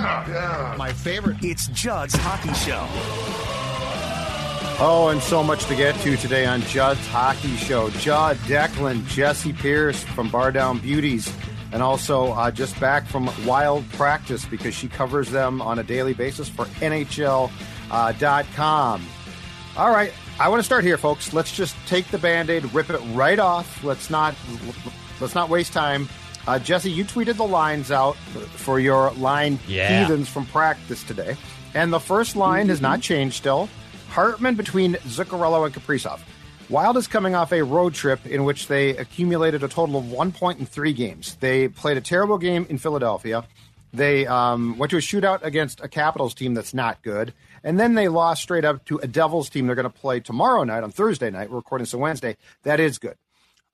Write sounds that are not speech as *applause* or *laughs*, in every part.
Yeah, yeah. My favorite. It's Judd's Hockey Show. Oh, and so much to get to today on Judd's Hockey Show. Judd, Declan, Jessi Pierce from Bar Down Beauties, and also uh, just back from Wild Practice because she covers them on a daily basis for NHL.com. Uh, All right, I want to start here, folks. Let's just take the band-aid, rip it right off. Let's not let's not waste time. Uh, Jessi, you tweeted the lines out for your line Yeah. heathens from practice today, and the first line has not changed still. Hartman between Zuccarello and Kaprizov. Wild is coming off a road trip in which they accumulated a total of one point in three games. They played a terrible game in Philadelphia. They um, went to a shootout against a Capitals team that's not good. And then they lost straight up to a Devils team they're going to play tomorrow night on Thursday night. We're recording this on Wednesday. That is good.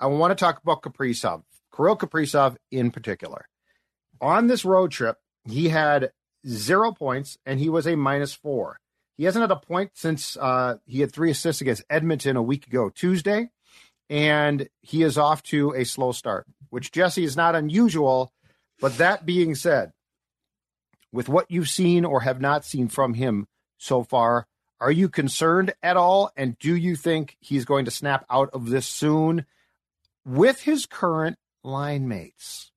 I want to talk about Kaprizov, Kirill Kaprizov in particular. On this road trip, he had zero points and he was a minus four. He hasn't had a point since uh, he had three assists against Edmonton a week ago, Tuesday, and he is off to a slow start, which Jessi is not unusual. But that being said, with what you've seen or have not seen from him so far, are you concerned at all? And do you think he's going to snap out of this soon with his current line mates?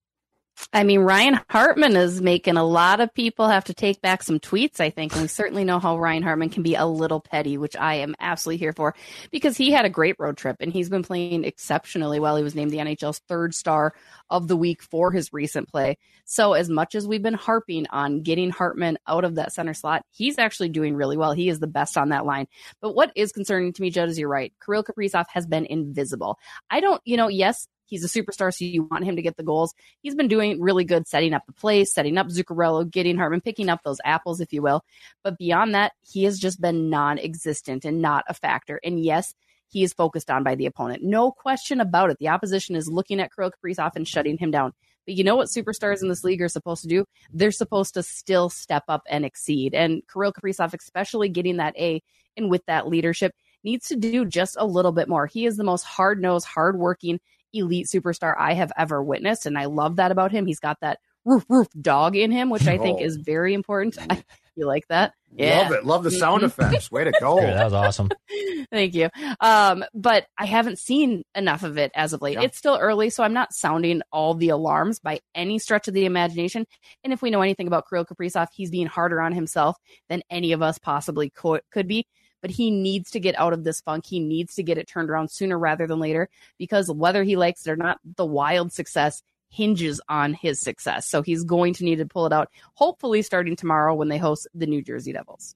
I mean, Ryan Hartman is making a lot of people have to take back some tweets, I think. And we certainly know how Ryan Hartman can be a little petty, which I am absolutely here for because he had a great road trip and he's been playing exceptionally well. He was named the NHL's third star of the week for his recent play. So, as much as we've been harping on getting Hartman out of that center slot, he's actually doing really well. He is the best on that line. But what is concerning to me, Judd, is you're right. Kirill Kaprizov has been invisible. I don't, you know, yes, He's a superstar, so you want him to get the goals. He's been doing really good setting up the play, setting up Zuccarello, getting Hartman, picking up those apples, if you will. But beyond that, he has just been non existent and not a factor. And yes, he is focused on by the opponent. No question about it. The opposition is looking at Kirill Kaprizov and shutting him down. But you know what superstars in this league are supposed to do? They're supposed to still step up and exceed. And Kirill Kaprizov, especially getting that A and with that leadership, needs to do just a little bit more. He is the most hard nosed, hard working, elite superstar I have ever witnessed. And I love that about him. He's got that roof, roof dog in him, which I think Oh. is very important. *laughs* you like that? Yeah. Love it. Love the sound Mhm. effects. Way to *laughs* go. Dude, that was awesome. *laughs* Thank you. Um, but I haven't seen enough of it as of late. Yeah. It's still early, so I'm not sounding all the alarms by any stretch of the imagination. And if we know anything about Kirill Kaprizov, he's being harder on himself than any of us possibly could, could be. But he needs to get out of this funk. He needs to get it turned around sooner rather than later because whether he likes it or not, the wild success hinges on his success. So he's going to need to pull it out, hopefully starting tomorrow when they host the New Jersey Devils.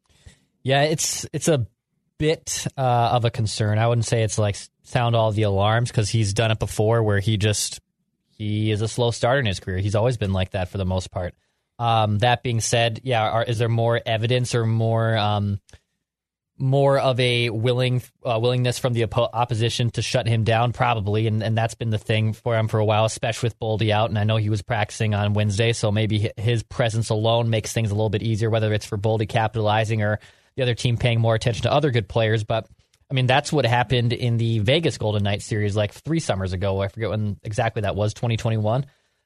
Yeah, it's it's a bit uh, of a concern. I wouldn't say it's like sound all the alarms because he's done it before, where he just he is a slow starter in his career. He's always been like that for the most part. Um, that being said, yeah, are, is there more evidence or more um, more of a willing uh, willingness from the oppo- opposition to shut him down? Probably, and and that's been the thing for him for a while, especially with Boldy out. And I know he was practicing on Wednesday, so maybe his presence alone makes things a little bit easier, whether it's for Boldy capitalizing or the other team paying more attention to other good players. But I mean, that's what happened in the Vegas Golden Knights series like three summers ago. I forget when exactly that was, 2021.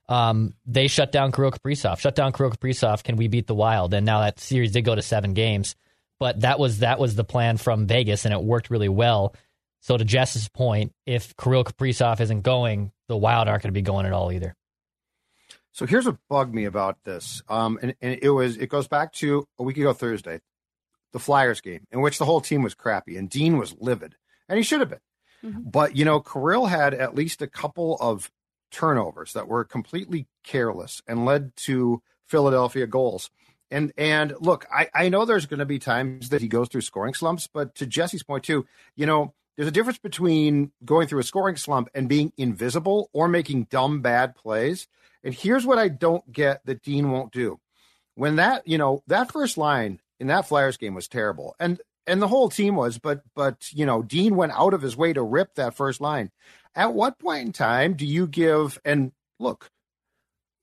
Um, they shut down Kirill Kaprizov. Shut down Kirill Kaprizov. Can we beat the Wild? And now that series did go to seven games, but that was that was the plan from Vegas, and it worked really well. So to Jess's point, if Kirill Kaprizov isn't going, the Wild aren't going to be going at all either. So here's what bugged me about this. Um, and, and it was it goes back to a week ago Thursday, the Flyers game, in which the whole team was crappy and Dean was livid, and he should have been. But you know, Kirill had at least a couple of turnovers that were completely careless and led to Philadelphia goals. And and look, I, I know there's going to be times that he goes through scoring slumps, but to Jessi's point too, you know, there's a difference between going through a scoring slump and being invisible or making dumb bad plays. And here's what I don't get that Dean won't do. When that, you know, that first line in that Flyers game was terrible. And and the whole team was, but but you know, Dean went out of his way to rip that first line. At what point in time do you give and look,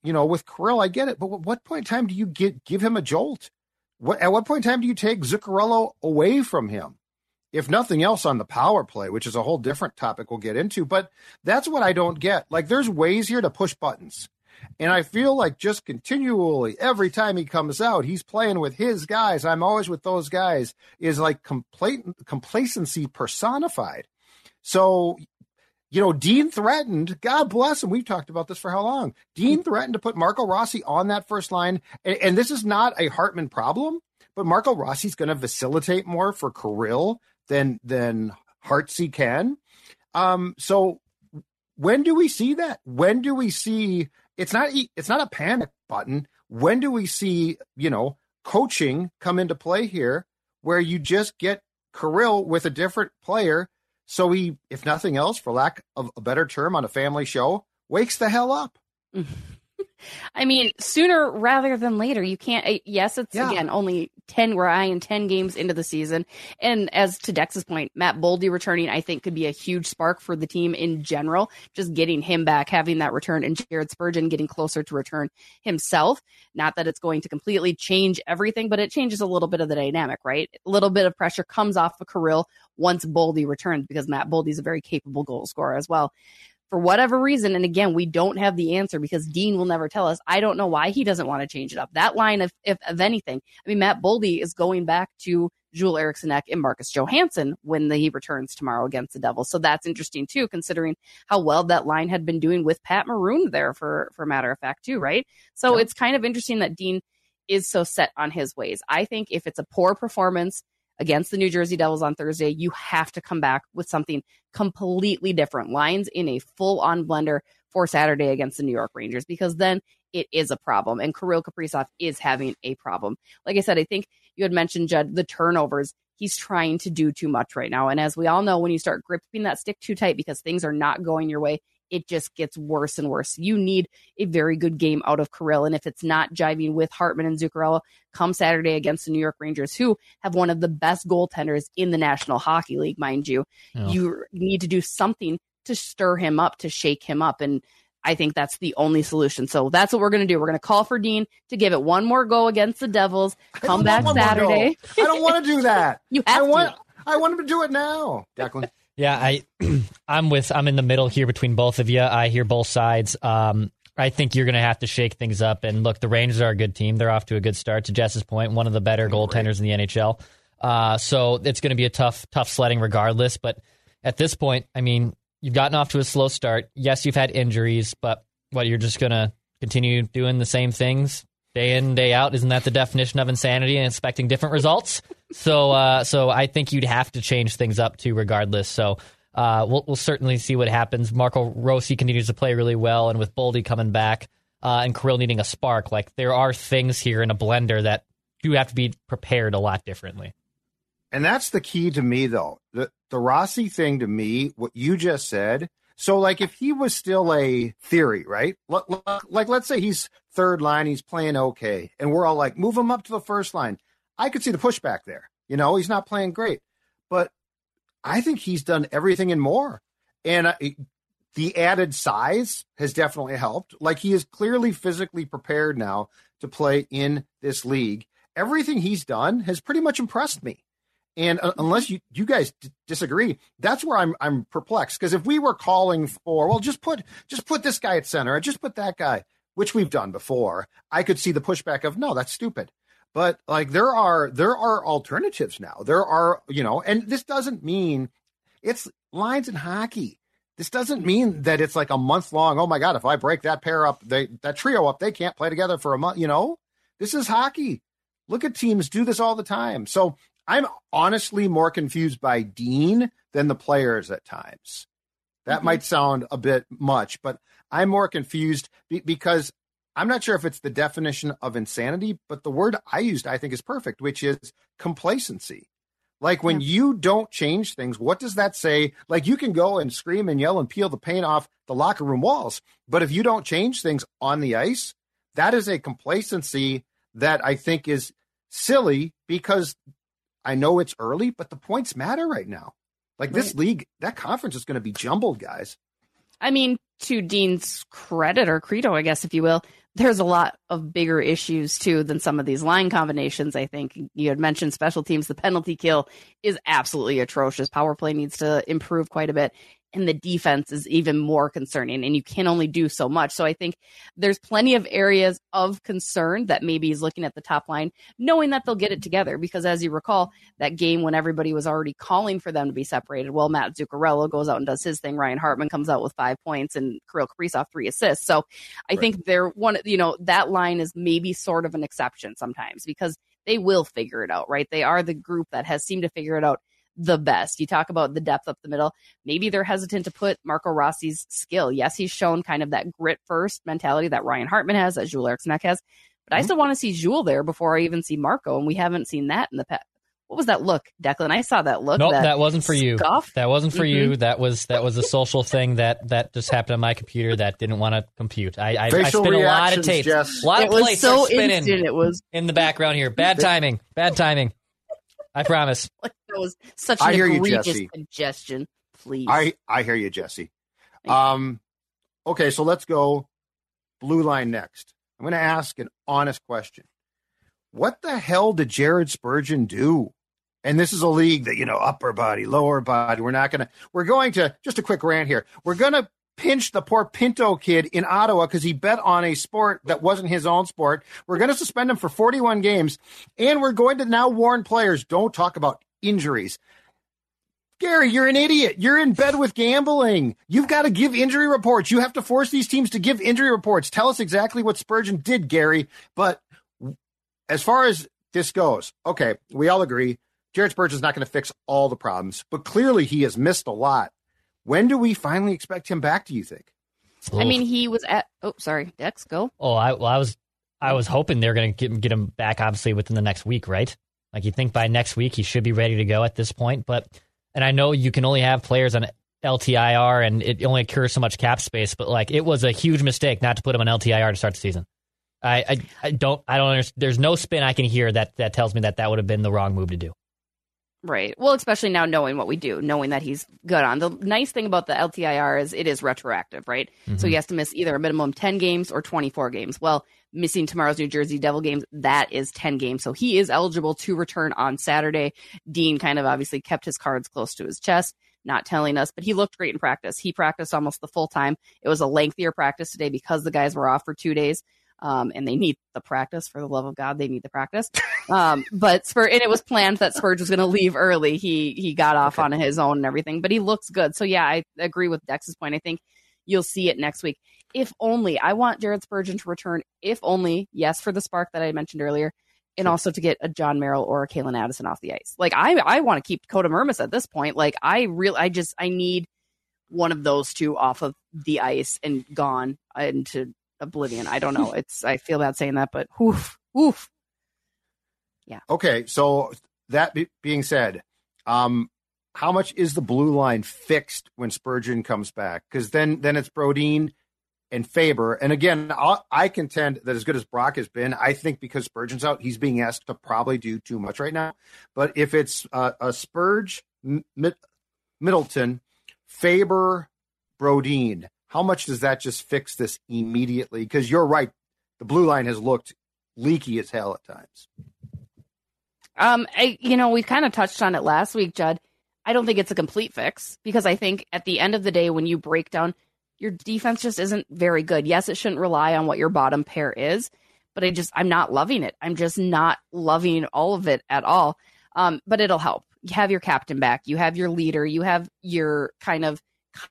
you know, with Kirill, I get it, but at what point in time do you get give him a jolt? What at what point in time do you take Zuccarello away from him? If nothing else on the power play, which is a whole different topic we'll get into, but that's what I don't get. Like there's ways here to push buttons. And I feel like just continually, every time he comes out, he's playing with his guys. I'm always with those guys, is like compla- complacency personified. So, you know, Dean threatened, God bless him. We've talked about this for how long? Dean threatened to put Marco Rossi on that first line. And, and this is not a Hartman problem, but Marco Rossi's going to facilitate more for Kirill than, than Hartsey can. Um, so when do we see that? When do we see it's not it's not a panic button. When do we see, you know, coaching come into play here where you just get Kirill with a different player so he, if nothing else, for lack of a better term on a family show, wakes the hell up. *laughs* I mean, sooner rather than later. You can't. Uh, yes, it's yeah. again only ten. We're eyeing ten games into the season, and as to Dex's point, Matt Boldy returning, I think, could be a huge spark for the team in general. Just getting him back, having that return, and Jared Spurgeon getting closer to return himself. Not that it's going to completely change everything, but it changes a little bit of the dynamic, right? A little bit of pressure comes off of Kirill once Boldy returns because Matt Boldy is a very capable goal scorer as well for whatever reason, and again, we don't have the answer because Dean will never tell us. I don't know why he doesn't want to change it up. That line, if, if of anything, I mean, Matt Boldy is going back to Joel Eriksson Ek and Marcus Johansson when the, he returns tomorrow against the Devils. So that's interesting too, considering how well that line had been doing with Pat Maroon there for, for matter of fact too, right? So yeah. it's kind of interesting that Dean is so set on his ways. I think if it's a poor performance, against the New Jersey Devils on Thursday, you have to come back with something completely different. Lines in a full on blender for Saturday against the New York Rangers because then it is a problem. And Kirill Kaprizov is having a problem. Like I said, I think you had mentioned, Judd, the turnovers. He's trying to do too much right now. And as we all know, when you start gripping that stick too tight because things are not going your way, it just gets worse and worse. You need a very good game out of Kirill. And if it's not jiving with Hartman and Zuccarello, come Saturday against the New York Rangers, who have one of the best goaltenders in the National Hockey League, mind you, yeah. you need to do something to stir him up, to shake him up. And I think that's the only solution. So that's what we're going to do. We're going to call for Dean to give it one more go against the Devils. Come back Saturday. I don't want to do that. *laughs* you have I want, to. I want him to do it now, Declan. Yeah, I *clears throat* I'm with I'm in the middle here between both of you. I hear both sides. Um, I think you're going to have to shake things up. And look, the Rangers are a good team. They're off to a good start. To Jess's point, one of the better goaltenders in the NHL. Uh, so it's going to be a tough tough sledding regardless. But at this point, I mean, you've gotten off to a slow start. Yes, you've had injuries, but what you're just going to continue doing the same things day in day out. Isn't that the definition of insanity and expecting different results? So, uh, so I think you'd have to change things up too, regardless. So. Uh, we'll, we'll certainly see what happens. Marco Rossi continues to play really well, and with Boldy coming back uh, and Kirill needing a spark, like there are things here in a blender that do have to be prepared a lot differently. And that's the key to me, though. The the Rossi thing to me, what you just said. So, like, if he was still a theory, right? Like, let's say he's third line, he's playing okay, and we're all like, move him up to the first line. I could see the pushback there. You know, he's not playing great, but I think he's done everything and more. And uh, the added size has definitely helped. Like, he is clearly physically prepared now to play in this league. Everything he's done has pretty much impressed me. And uh, unless you, you guys d- disagree, that's where I'm I'm perplexed. Because if we were calling for, well, just put just put this guy at center, or just put that guy, which we've done before, I could see the pushback of no, that's stupid. But like there are there are alternatives now. There are you know, and this doesn't mean it's lines in hockey. This doesn't mean that it's like a month long. Oh my god, if I break that pair up, they that trio up, they can't play together for a month. You know, this is hockey. Look at teams do this all the time. So I'm honestly more confused by Dean than the players at times. That mm-hmm. might sound a bit much, but I'm more confused be- because I'm not sure if it's the definition of insanity, but the word I used, I think, is perfect, which is complacency. Like when yeah. you don't change things, what does that say? Like you can go and scream and yell and peel the paint off the locker room walls, but if you don't change things on the ice, that is a complacency that I think is silly because I know it's early, but the points matter right now. Like right. this league, that conference is going to be jumbled, guys. I mean, to Dean's credit or credo, I guess, if you will, there's a lot of bigger issues too than some of these line combinations. I think you had mentioned special teams. The penalty kill is absolutely atrocious. Power play needs to improve quite a bit. And the defense is even more concerning and you can only do so much. So I think there's plenty of areas of concern that maybe he's looking at the top line, knowing that they'll get it together. Because as you recall, that game when everybody was already calling for them to be separated, well, Matt Zuccarello goes out and does his thing. Ryan Hartman comes out with five points and Kirill Kaprizov three assists. So I right. think they're one, you know, that line is maybe sort of an exception sometimes because they will figure it out, right? They are the group that has seemed to figure it out the best. You talk about the depth up the middle. Maybe they're hesitant to put Marco Rossi's skill. Yes, he's shown kind of that grit first mentality that Ryan Hartman has, that Joel Eriksson has. But I mm-hmm. still want to see Jules there before I even see Marco, and we haven't seen that in the past. What was that look, Declan? I saw that look. Nope, that, that wasn't for you. Scuff. That wasn't for mm-hmm. you. That was that was a social thing that that just happened on my computer that didn't want to compute. I I, I spin a lot of tapes, Jess. a lot it of plates so spinning. Instant, it was in the background here. Bad timing. Bad timing. I promise. *laughs* that was such an I hear egregious you, suggestion. Please. I I hear you, Jessi. Um, okay, so let's go blue line next. I'm going to ask an honest question. What the hell did Jared Spurgeon do? And this is a league that, you know, upper body, lower body. We're not going to, we're going to, just a quick rant here. We're going to pinch the poor Pinto kid in Ottawa because he bet on a sport that wasn't his own sport. We're going to suspend him for 41 games, and we're going to now warn players don't talk about injuries. Gary, you're an idiot. You're in bed with gambling. You've got to give injury reports. You have to force these teams to give injury reports. Tell us exactly what Spurgeon did, Gary. But as far as this goes, okay, we all agree Jared Spurgeon's not going to fix all the problems, but clearly he has missed a lot. When do we finally expect him back? Do you think? I mean, he was at. Oh, sorry, Dex, go. Oh, I, well, I was, I was hoping they're going to get get him back, obviously within the next week, right? Like you think by next week he should be ready to go at this point, but and I know you can only have players on LTIR and it only occurs so much cap space, but like it was a huge mistake not to put him on LTIR to start the season. I, I, I don't I don't understand. There's no spin I can hear that that tells me that that would have been the wrong move to do. Right. Well, especially now knowing what we do, knowing that he's good on. The nice thing about the LTIR is it is retroactive, right? Mm-hmm. So he has to miss either a minimum 10 games or 24 games. Well, missing tomorrow's New Jersey Devil games, that is 10 games. So he is eligible to return on Saturday. Dean kind of obviously kept his cards close to his chest, not telling us, but he looked great in practice. He practiced almost the full time. It was a lengthier practice today because the guys were off for two days um, and they need the practice for the love of God. They need the practice. Um, but Spur, and it was planned that Spurge was going to leave early. He he got off okay. on his own and everything, but he looks good. So yeah, I agree with Dex's point. I think you'll see it next week. If only I want Jared Spurgeon to return. If only, yes, for the spark that I mentioned earlier, and also to get a Jon Merrill or a Calen Addison off the ice. Like I I want to keep Dakota Mermis at this point. Like I really I just I need one of those two off of the ice and gone into oblivion. I don't know. *laughs* It's I feel bad saying that, but woof, woof. Yeah. Okay, so that be- being said, um, how much is the blue line fixed when Spurgeon comes back? Because then then it's Brodin and Faber. And again, I'll, i contend that as good as Brock has been, I think because Spurgeon's out, he's being asked to probably do too much right now. But if it's uh, a Spurge, Middleton, Faber, Brodin, how much does that just fix this immediately? Because you're right, the blue line has looked leaky as hell at times. Um, I, you know, we kind of touched on it last week, Judd. I don't think it's a complete fix because I think at the end of the day, when you break down, your defense just isn't very good. Yes, it shouldn't rely on what your bottom pair is, but I just I'm not loving it. I'm just not loving all of it at all. Um, but it'll help. You have your captain back. You have your leader. You have your kind of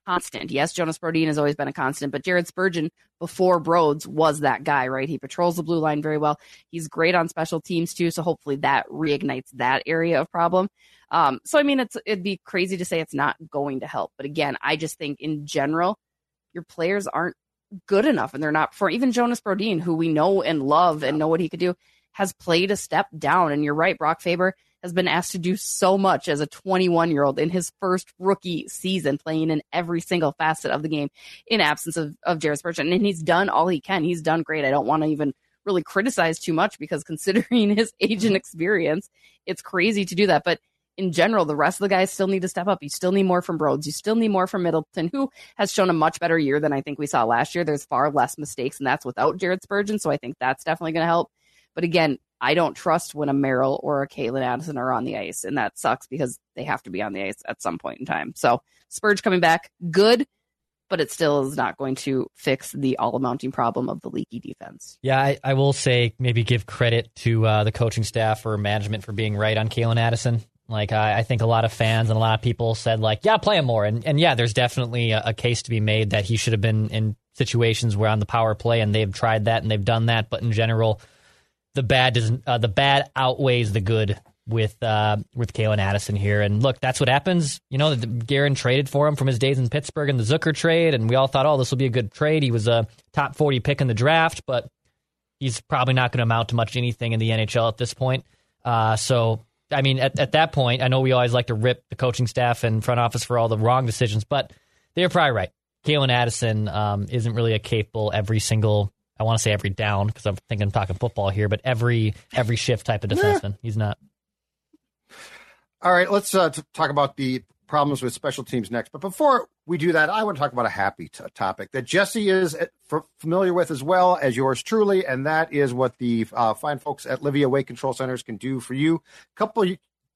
constant. Yes, Jonas Brodin has always been a constant, but Jared Spurgeon before Broads was that guy, right? He patrols the blue line very well. He's great on special teams too, so hopefully that reignites that area of problem. Um, so I mean, it's it'd be crazy to say it's not going to help, but again, I just think in general, your players aren't good enough, and they're not for even Jonas Brodin, who we know and love and know what he could do, has played a step down. And you're right, Brock Faber has been asked to do so much as a 21 year old in his first rookie season, playing in every single facet of the game in absence of, of Jared Spurgeon. And he's done all he can. He's done great. I don't want to even really criticize too much because *laughs* considering his age and experience, it's crazy to do that. But in general, the rest of the guys still need to step up. You still need more from Broads. You still need more from Middleton, who has shown a much better year than I think we saw last year. There's far less mistakes, and that's without Jared Spurgeon. So I think that's definitely going to help. But again, I don't trust when a Merrill or a Calen Addison are on the ice, and that sucks because they have to be on the ice at some point in time. So Spurge coming back, good, but it still is not going to fix the all amounting problem of the leaky defense. Yeah, I, I will say maybe give credit to uh, the coaching staff or management for being right on Calen Addison. Like I, I, think a lot of fans and a lot of people said like, yeah, play him more, and and yeah, there's definitely a, a case to be made that he should have been in situations where on the power play, and they've tried that and they've done that, but in general, the bad doesn't uh, the bad outweighs the good with uh, with Calen Addison here. And look, that's what happens. You know, Guerin traded for him from his days in Pittsburgh in the Zucker trade, and we all thought, oh, this will be a good trade. He was a top forty pick in the draft, but he's probably not going to amount to much anything in the NHL at this point. Uh, so I mean, at, at that point, I know we always like to rip the coaching staff and front office for all the wrong decisions, but they're probably right. Calen Addison um, isn't really a capable every single. I want to say every down because I'm thinking I'm talking football here, but every every shift type of defenseman. He's not. All right, let's uh, t- talk about the problems with special teams next. But before we do that, I want to talk about a happy t- topic that Jessi is uh, f- familiar with as well as yours truly, and that is what the uh, fine folks at Livea Weight Control Centers can do for you. A couple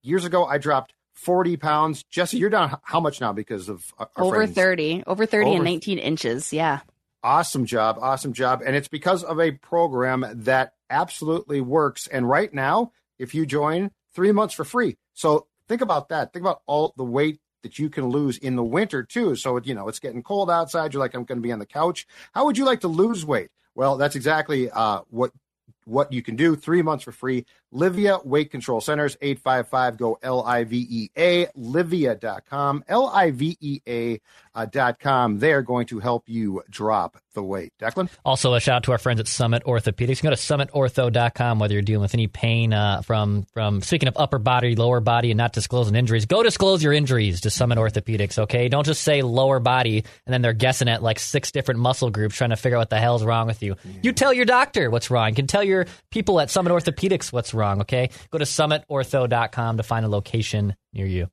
years ago, I dropped 40 pounds. Jessi, you're down how much now because of over friends? 30, over 30 over and 19 inches. Yeah. Awesome job. Awesome job. And it's because of a program that absolutely works. And right now, if you join, three months for free. So think about that. Think about all the weight that you can lose in the winter too. So you know it's getting cold outside. You're like, I'm going to be on the couch. How would you like to lose weight? Well, that's exactly uh, what what you can do. Three months for free. Livea Weight Control Centers, 855 go L I V E A, livea.com, L I V E A uh, dot com. They're going to help you drop the weight. Declan? Also, a shout out to our friends at Summit Orthopedics. Go to summitortho.com whether you're dealing with any pain uh, from, from, speaking of upper body, lower body, and not disclosing injuries. Go disclose your injuries to Summit Orthopedics, okay? Don't just say lower body and then they're guessing at like six different muscle groups trying to figure out what the hell's wrong with you. You tell your doctor what's wrong. You can tell your people at Summit Orthopedics what's wrong, okay? Go to summitortho.com to find a location near you.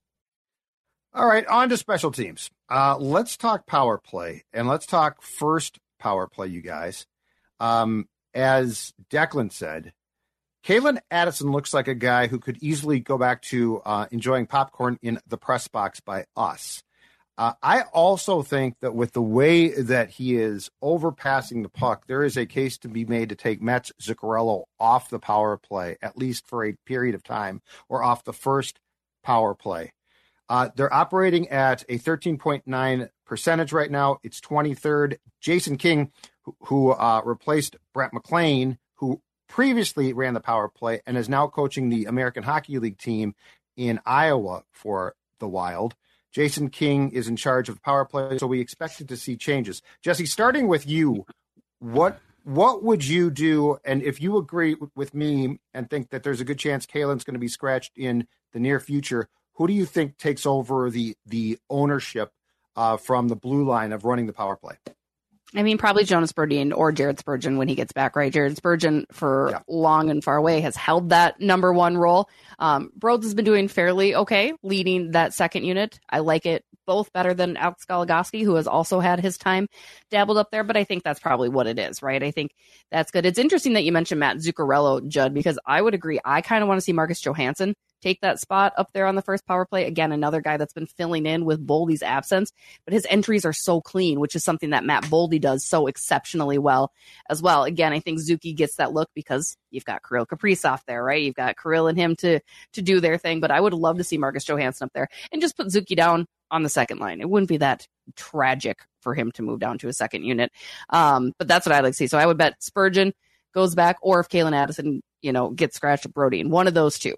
All right, on to special teams. Uh, let's talk power play and let's talk first power play, you guys. Um, as Declan said, Calen Addison looks like a guy who could easily go back to uh, enjoying popcorn in the press box by us. Uh, I also think that with the way that he is overpassing the puck, there is a case to be made to take Mats Zuccarello off the power play, at least for a period of time, or off the first power play. Uh, they're operating at a 13.9 percentage right now. It's 23rd. Jason King, who, who uh, replaced Brett McLean, who previously ran the power play and is now coaching the American Hockey League team in Iowa for the Wild. Jason King is in charge of power play, so we expected to see changes. Jessi, starting with you, what what would you do? And if you agree with me and think that there's a good chance Calen's going to be scratched in the near future, who do you think takes over the the ownership uh, from the blue line of running the power play? I mean, probably Jonas Brodin or Jared Spurgeon when he gets back, right? Jared Spurgeon, for yeah. long and far away, has held that number one role. Um, Broads has been doing fairly okay, leading that second unit. I like it both better than Alex Goligoski, who has also had his time dabbled up there, but I think that's probably what it is, right? I think that's good. It's interesting that you mentioned Matt Zuccarello, Judd, because I would agree. I kind of want to see Marcus Johansson take that spot up there on the first power play. Again, another guy that's been filling in with Boldy's absence, but his entries are so clean, which is something that Matt Boldy does so exceptionally well as well. Again, I think Zuki gets that look because you've got Kirill Kaprizov there, right? You've got Kirill and him to to do their thing, but I would love to see Marcus Johansson up there and just put Zuki down on the second line. It wouldn't be that tragic for him to move down to a second unit. Um, but that's what I'd like to see. So I would bet Spurgeon goes back, or if Calen Addison, you know, gets scratched, Brody, and one of those two.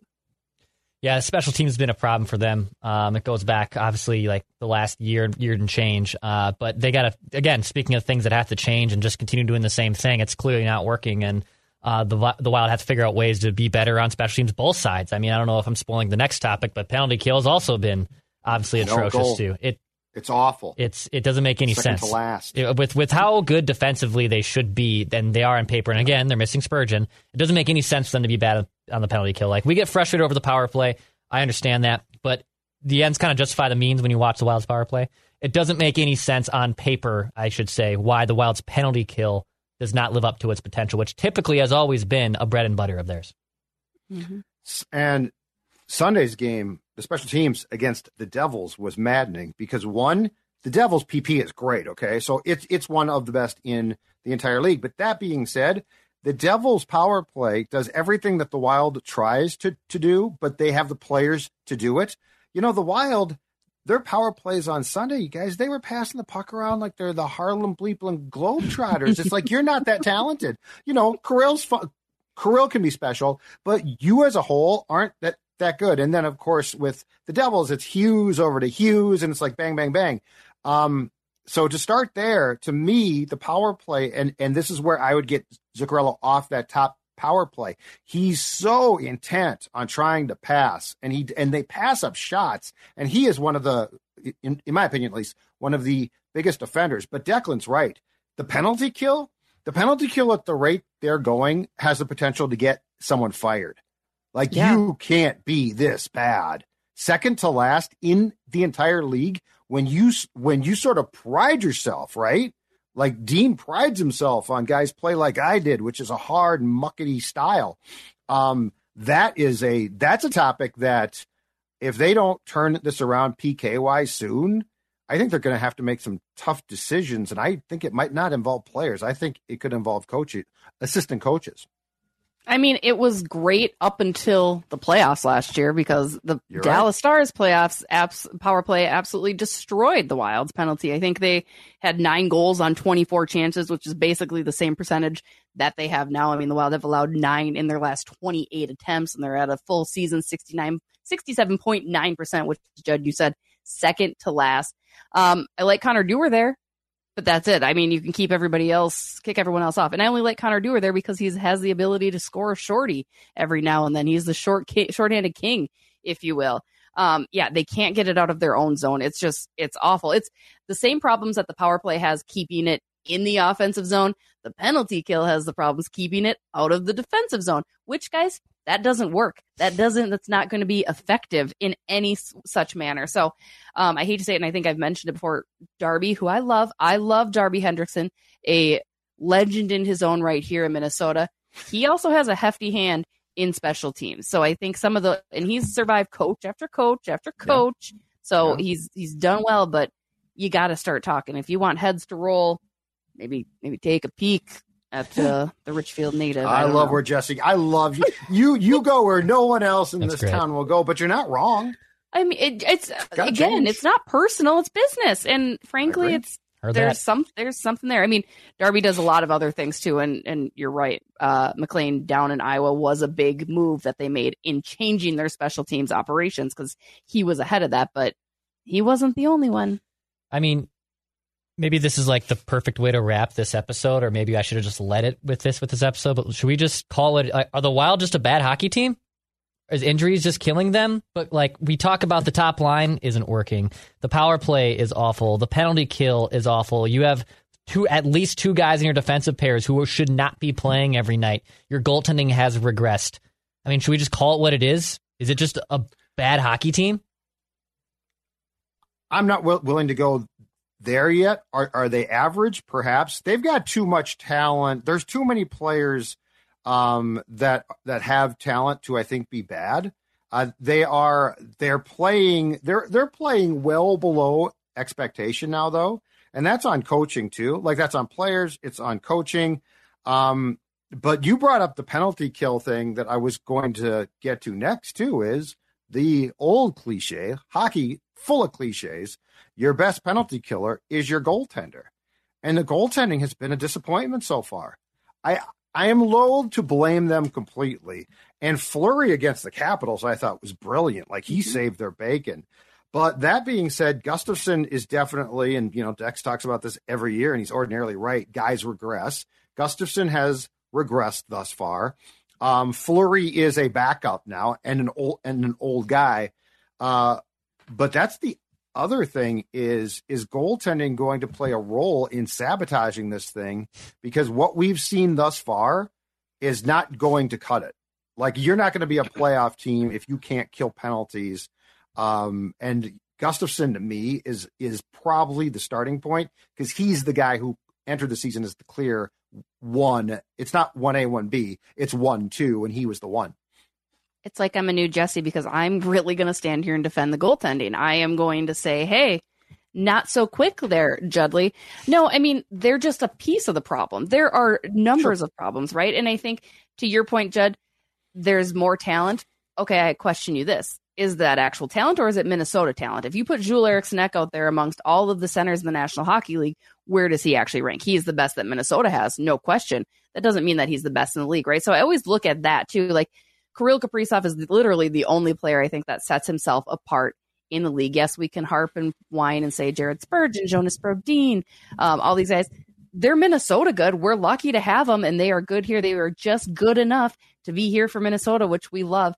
Yeah, special teams has been a problem for them. Um, it goes back obviously like the last year, year and change. Uh, but they got to again. Speaking of things that have to change and just continue doing the same thing, it's clearly not working. And uh, the the Wild have to figure out ways to be better on special teams, both sides. I mean, I don't know if I'm spoiling the next topic, but penalty kill has also been obviously atrocious too. It it's awful. It's it doesn't make any Second sense. Last. It, with with how good defensively they should be, then they are on paper. And again, they're missing Spurgeon. It doesn't make any sense for them to be bad on the penalty kill. Like we get frustrated over the power play. I understand that, but the ends kind of justify the means when you watch the Wild's power play. It doesn't make any sense on paper, I should say, why the Wild's penalty kill does not live up to its potential, which typically has always been a bread and butter of theirs. Mhm. And Sunday's game, the special teams against the Devils was maddening because one, the Devils PP is great, okay? So it's it's one of the best in the entire league. But that being said, the Devils power play does everything that the Wild tries to to do, but they have the players to do it. You know, the Wild their power plays on Sunday, you guys, they were passing the puck around like they're the Harlem Bleepling Globetrotters. it's like you're not that talented. You know, Kirill's fun. Kirill can be special, but you as a whole aren't that that good. And then of course with the Devils, it's Hughes over to Hughes, and it's like bang, bang, bang. Um, so to start there, to me, the power play, and and this is where I would get Zuccarello off that top power play. He's so intent on trying to pass, and he and they pass up shots, and he is one of the, in, in my opinion at least, one of the biggest offenders. But Declan's right. The penalty kill, the penalty kill at the rate they're going has the potential to get someone fired. Like Yeah. you can't be this bad. Second to last in the entire league when you when you sort of pride yourself, right? Like Dean prides himself on guys play like I did, which is a hard muckety style. Um, that is a that's a topic that if they don't turn this around PKY soon, I think they're going to have to make some tough decisions, and I think it might not involve players. I think it could involve coaches, assistant coaches. I mean, it was great up until the playoffs last year because the You're Dallas Stars playoffs abs- power play absolutely destroyed the Wild's penalty. I think they had nine goals on 24 chances, which is basically the same percentage that they have now. I mean, the Wild have allowed nine in their last 28 attempts, and they're at a full season 69, 67.9%, which, Judd, you said second to last. Um, I like Connor Dewar there but that's it. I mean, you can keep everybody else, kick everyone else off. And I only like Connor Dewar there because he has the ability to score a shorty every now and then. He's the short, ki- shorthanded king, if you will. Um, yeah, they can't get it out of their own zone. It's just, it's awful. It's the same problems that the power play has keeping it in the offensive zone. The penalty kill has the problems keeping it out of the defensive zone, which guys, that doesn't work. That doesn't, that's not going to be effective in any s- such manner. So, um, I hate to say it, and I think I've mentioned it before. Darby, who I love, I love Darby Hendrickson, a legend in his own right here in Minnesota. He also has a hefty hand in special teams. So I think some of the, and he's survived coach after coach after coach. So Yeah. he's he's done well, but you got to start talking if you want heads to roll. Maybe maybe take a peek at uh, the Richfield native. I, don't love know. where Jessi. I love you. You you go where no one else in That's this great. town will go, but you're not wrong. I mean, it, it's gotta again, change. it's not personal; it's business, and frankly, it's Heard there's that. some there's something there. I mean, Darby does a lot of other things too, and and you're right. Uh, McLean down in Iowa was a big move that they made in changing their special teams operations because he was ahead of that, but he wasn't the only one. I mean, maybe this is like the perfect way to wrap this episode, or maybe I should have just let it with this with this episode. But should we just call it? Like, are the Wild just a bad hockey team? Is injuries just killing them? But like we talk about, the top line isn't working. The power play is awful. The penalty kill is awful. You have two, at least two guys in your defensive pairs who should not be playing every night. Your goaltending has regressed. I mean, should we just call it what it is? Is it just a bad hockey team? I'm not wi- willing to go there yet. Are are they average? Perhaps they've got too much talent. There's too many players um, that that have talent to I think be bad. Uh, they are they're playing they're they're playing well below expectation now though, and that's on coaching too. Like that's on players. It's on coaching. Um, but you brought up the penalty kill thing that I was going to get to next too. Is the old cliche hockey full of cliches your best penalty killer is your goaltender. And the goaltending has been a disappointment so far. I i am loath to blame them completely. And Fleury against the capitals i thought was brilliant. Like he saved their bacon. But that being said Gustavsson is definitely and you know dex talks about this every year and he's ordinarily right guys regress. Gustavsson has regressed thus far. Um, Fleury is a backup now and an old and an old guy. Uh, but that's the other thing is is goaltending going to play a role in sabotaging this thing because what we've seen thus far is not going to cut it. Like you're not going to be a playoff team if you can't kill penalties. Um, and Gustavsson to me is is probably the starting point because he's the guy who entered the season as the clear one. It's not one A, one B. It's one two, and he was the one. It's like I'm a new Jessi because I'm really going to stand here and defend the goaltending. I am going to say, hey, not so quick there, Judley. No, I mean, they're just a piece of the problem. There are numbers sure. of problems, right? And I think to your point, Judd, there's more talent. Okay, I question you this. Is that actual talent or is it Minnesota talent? If you put Joel Eriksson Ek out there amongst all of the centers in the National Hockey League, where does he actually rank? He is the best that Minnesota has, no question. That doesn't mean that he's the best in the league, right? So I always look at that too. Like Kirill Kaprizov is literally the only player I think that sets himself apart in the league. Yes, we can harp and whine and say Jared Spurgeon, Jonas Brodin, um, all these guys. They're Minnesota good. We're lucky to have them, and they are good here. They are just good enough to be here for Minnesota, which we love.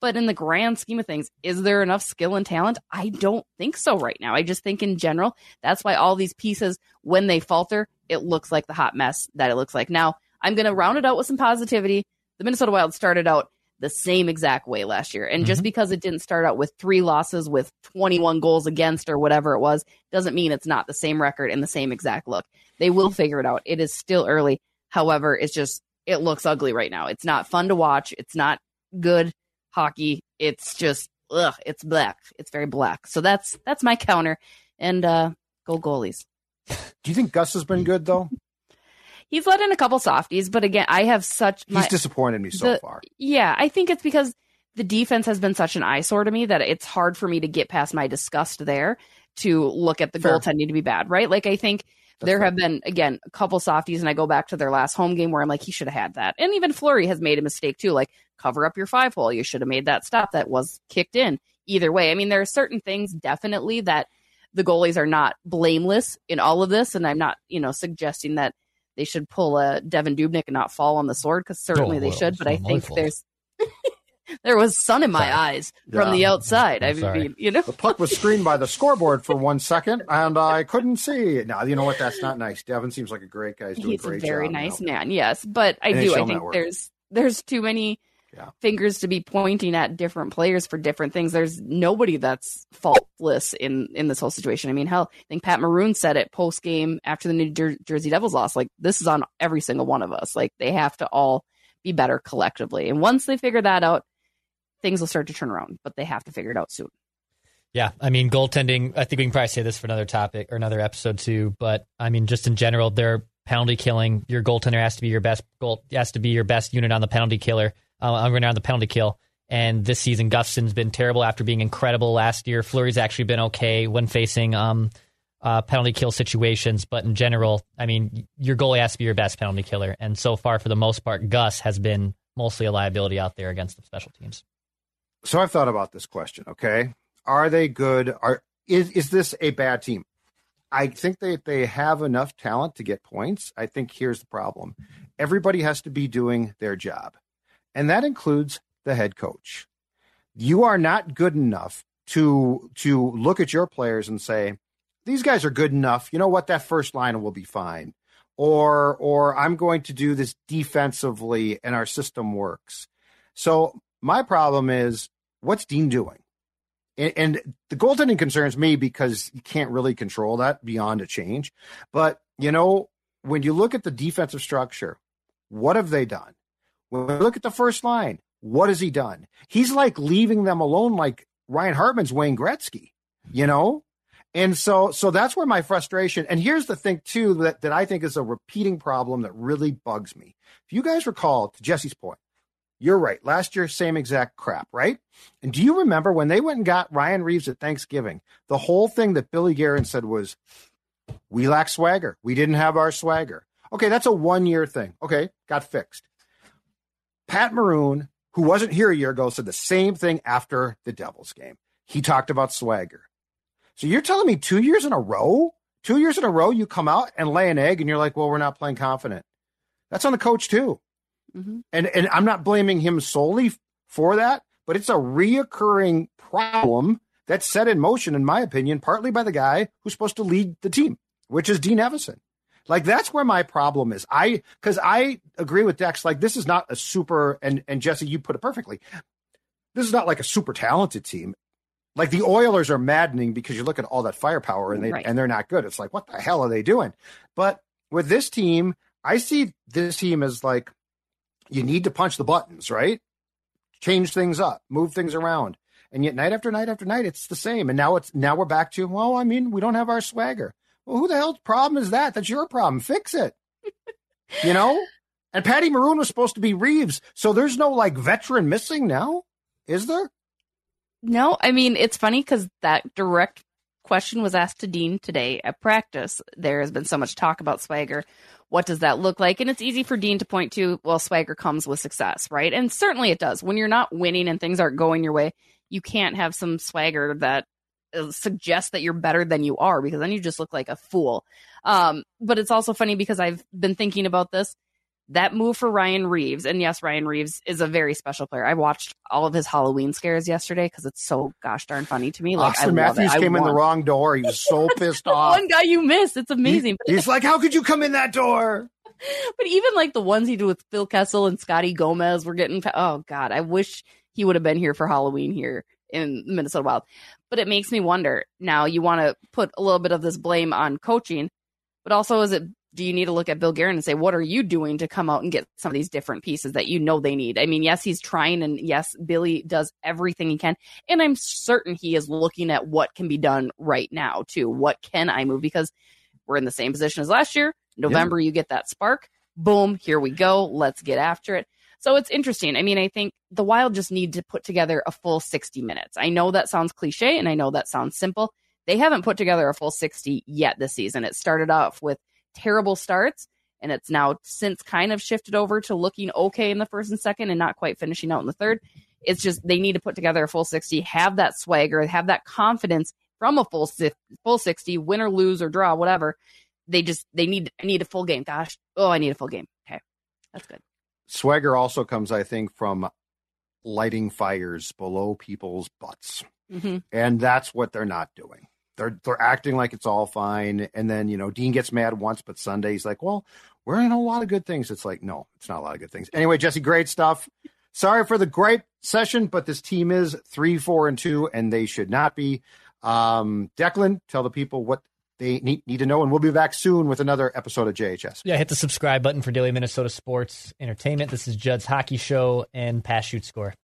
But in the grand scheme of things, is there enough skill and talent? I don't think so right now. I just think in general, that's why all these pieces, when they falter, it looks like the hot mess that it looks like. Now, I'm going to round it out with some positivity. The Minnesota Wild started out the same exact way last year. And mm-hmm. just because it didn't start out with three losses with 21 goals against or whatever it was, doesn't mean it's not the same record and the same exact look. They will figure it out. It is still early. However, it's just, it looks ugly right now. It's not fun to watch. It's not good hockey. It's just, ugh, it's black. It's very black. So that's, that's my counter. And, uh, go goalies. Do you think Gus has been good though? He's let in a couple softies, but again, I have such. My, he's disappointed me so the, far. Yeah, I think it's because the defense has been such an eyesore to me that it's hard for me to get past my disgust there to look at the Fair. goaltending to be bad, right? Like I think That's there fair. have been again a couple softies, and I go back to their last home game where I'm like, he should have had that, and even Fleury has made a mistake too, like cover up your five hole. You should have made that stop that was kicked in. Either way, I mean, there are certain things definitely that the goalies are not blameless in all of this, and I'm not, you know, suggesting that they should pull a Devan Dubnyk and not fall on the sword because oh, certainly oh, they should. But I think there's *laughs* there was sun in my Sorry. eyes from yeah. the outside. I'm i mean, sorry. you know, the puck was screened by the scoreboard for one second, *laughs* and I couldn't see. Now, you know what? That's not nice. Devan seems like a great guy. He's doing He's a, a very job nice now. man. Yes, but I do. I think network. there's there's too many yeah. fingers to be pointing at different players for different things. There's nobody that's faultless in in this whole situation. I mean, hell, I think Pat Maroon said it post game after the New Jer- Jersey Devils loss. Like this is on every single one of us. Like they have to all be better collectively. And once they figure that out, things will start to turn around. But they have to figure it out soon. Yeah, I mean goaltending. I think we can probably say this for another topic or another episode too. But I mean, just in general, they're penalty killing. Your goaltender has to be your best goal. Has to be your best unit on the penalty killer. Uh, I'm going down the penalty kill. And this season, Gustavsson's been terrible after being incredible last year. Fleury's actually been okay when facing um, uh, penalty kill situations, but in general, I mean, your goalie has to be your best penalty killer. And so far, for the most part, Gus has been mostly a liability out there against the special teams. So I've thought about this question. Okay, are they good? Are is is this a bad team? I think they they have enough talent to get points. I think here's the problem: everybody has to be doing their job and that includes the head coach. You are not good enough to to look at your players and say these guys are good enough. You know what? That first line will be fine. Or or I'm going to do this defensively and our system works. So my problem is what's Dean doing? And, and the goaltending concerns me because you can't really control that beyond a change. But you know, when you look at the defensive structure, what have they done? Look at the first line, what has he done? He's like leaving them alone, like Ryan Hartman's Wayne Gretzky, you know? And so, so that's where my frustration. And here's the thing too that, that I think is a repeating problem that really bugs me. If you guys recall, to Jessi's point, you're right. Last year, same exact crap, right? And do you remember when they went and got Ryan Reaves at Thanksgiving? The whole thing that Billy Guerin said was, "We lack swagger. We didn't have our swagger." Okay, that's a one year thing. Okay, got fixed. Pat Maroon, who wasn't here a year ago, said the same thing after the Devils game. He talked about swagger. So you're telling me two years in a row, two years in a row, you come out and lay an egg and you're like, well, we're not playing confident. That's on the coach too. Mm-hmm. And, and I'm not blaming him solely for that, but it's a reoccurring problem that's set in motion, in my opinion, partly by the guy who's supposed to lead the team, which is Dean Evason. Like that's where my problem is. I because I agree with Dex. Like this is not a super and and Jessi, you put it perfectly. This is not like a super talented team. Like the Oilers are maddening because you look at all that firepower and they right. and they're not good. It's like what the hell are they doing? But with this team, I see this team as like you need to punch the buttons, right? change things up, move things around. And yet night after night after night, it's the same. And now it's now we're back to, well, I mean, we don't have our swagger. Well, who the hell's problem is that? That's your problem. Fix it. you know? And Patty Maroon was supposed to be Reaves. So there's no like veteran missing now, is there? No, I mean, it's funny because that direct question was asked to Dean today at practice. There has been so much talk about swagger. What does that look like? And it's easy for Dean to point to, well, swagger comes with success, right? And certainly it does. When you're not winning and things aren't going your way, you can't have some swagger that uh, suggests that you're better than you are because then you just look like a fool. Um, but it's also funny because I've been thinking about this that move for Ryan Reaves, and yes, Ryan Reaves is a very special player. I watched all of his Halloween scares yesterday because it's so gosh darn funny to me. Like Auston Matthews came in the wrong door. He was so *laughs* pissed off. One guy you missed. It's amazing. He, he's like, "How could you come in that door?" *laughs* But even like the ones he did with Phil Kessel and Scotty Gomez were getting. Oh God, I wish he would have been here for Halloween here in Minnesota Wild. But it makes me wonder. Now you want to put a little bit of this blame on coaching, but also is it do you need to look at Bill Guerin and say, what are you doing to come out and get some of these different pieces that you know they need? I mean, yes, he's trying and yes, Billy does everything he can. And I'm certain he is looking at what can be done right now too. What can I move? Because we're in the same position as last year. November, yeah. you get that spark. Boom, here we go. Let's get after it. So it's interesting. I mean, I think the Wild just need to put together a full 60 minutes. I know that sounds cliche and I know that sounds simple. They haven't put together a full 60 yet this season. It started off with terrible starts. And it's now since kind of shifted over to looking okay in the first and second and not quite finishing out in the third. It's just they need to put together a full 60, have that swagger, have that confidence from a full full 60, win or lose or draw, whatever. They just they need I need a full game. Gosh, oh, I need a full game. Okay, that's good. Swagger also comes, I think, from lighting fires below people's butts, mm-hmm. and that's what they're not doing they're they're acting like it's all fine, and then you know Dean gets mad once, but Sunday he's like, "Well, we're in a lot of good things." It's like, no, it's not a lot of good things. Anyway, Jessi, great stuff. Sorry for the gripe session, but this team is three, four, and two, and they should not be. Um, Devan, tell the people what they need, need to know, and we'll be back soon with another episode of JHS. Yeah, hit the subscribe button for Daily Minnesota Sports Entertainment. This is Judd's Hockey Show and Pass Shoot Score.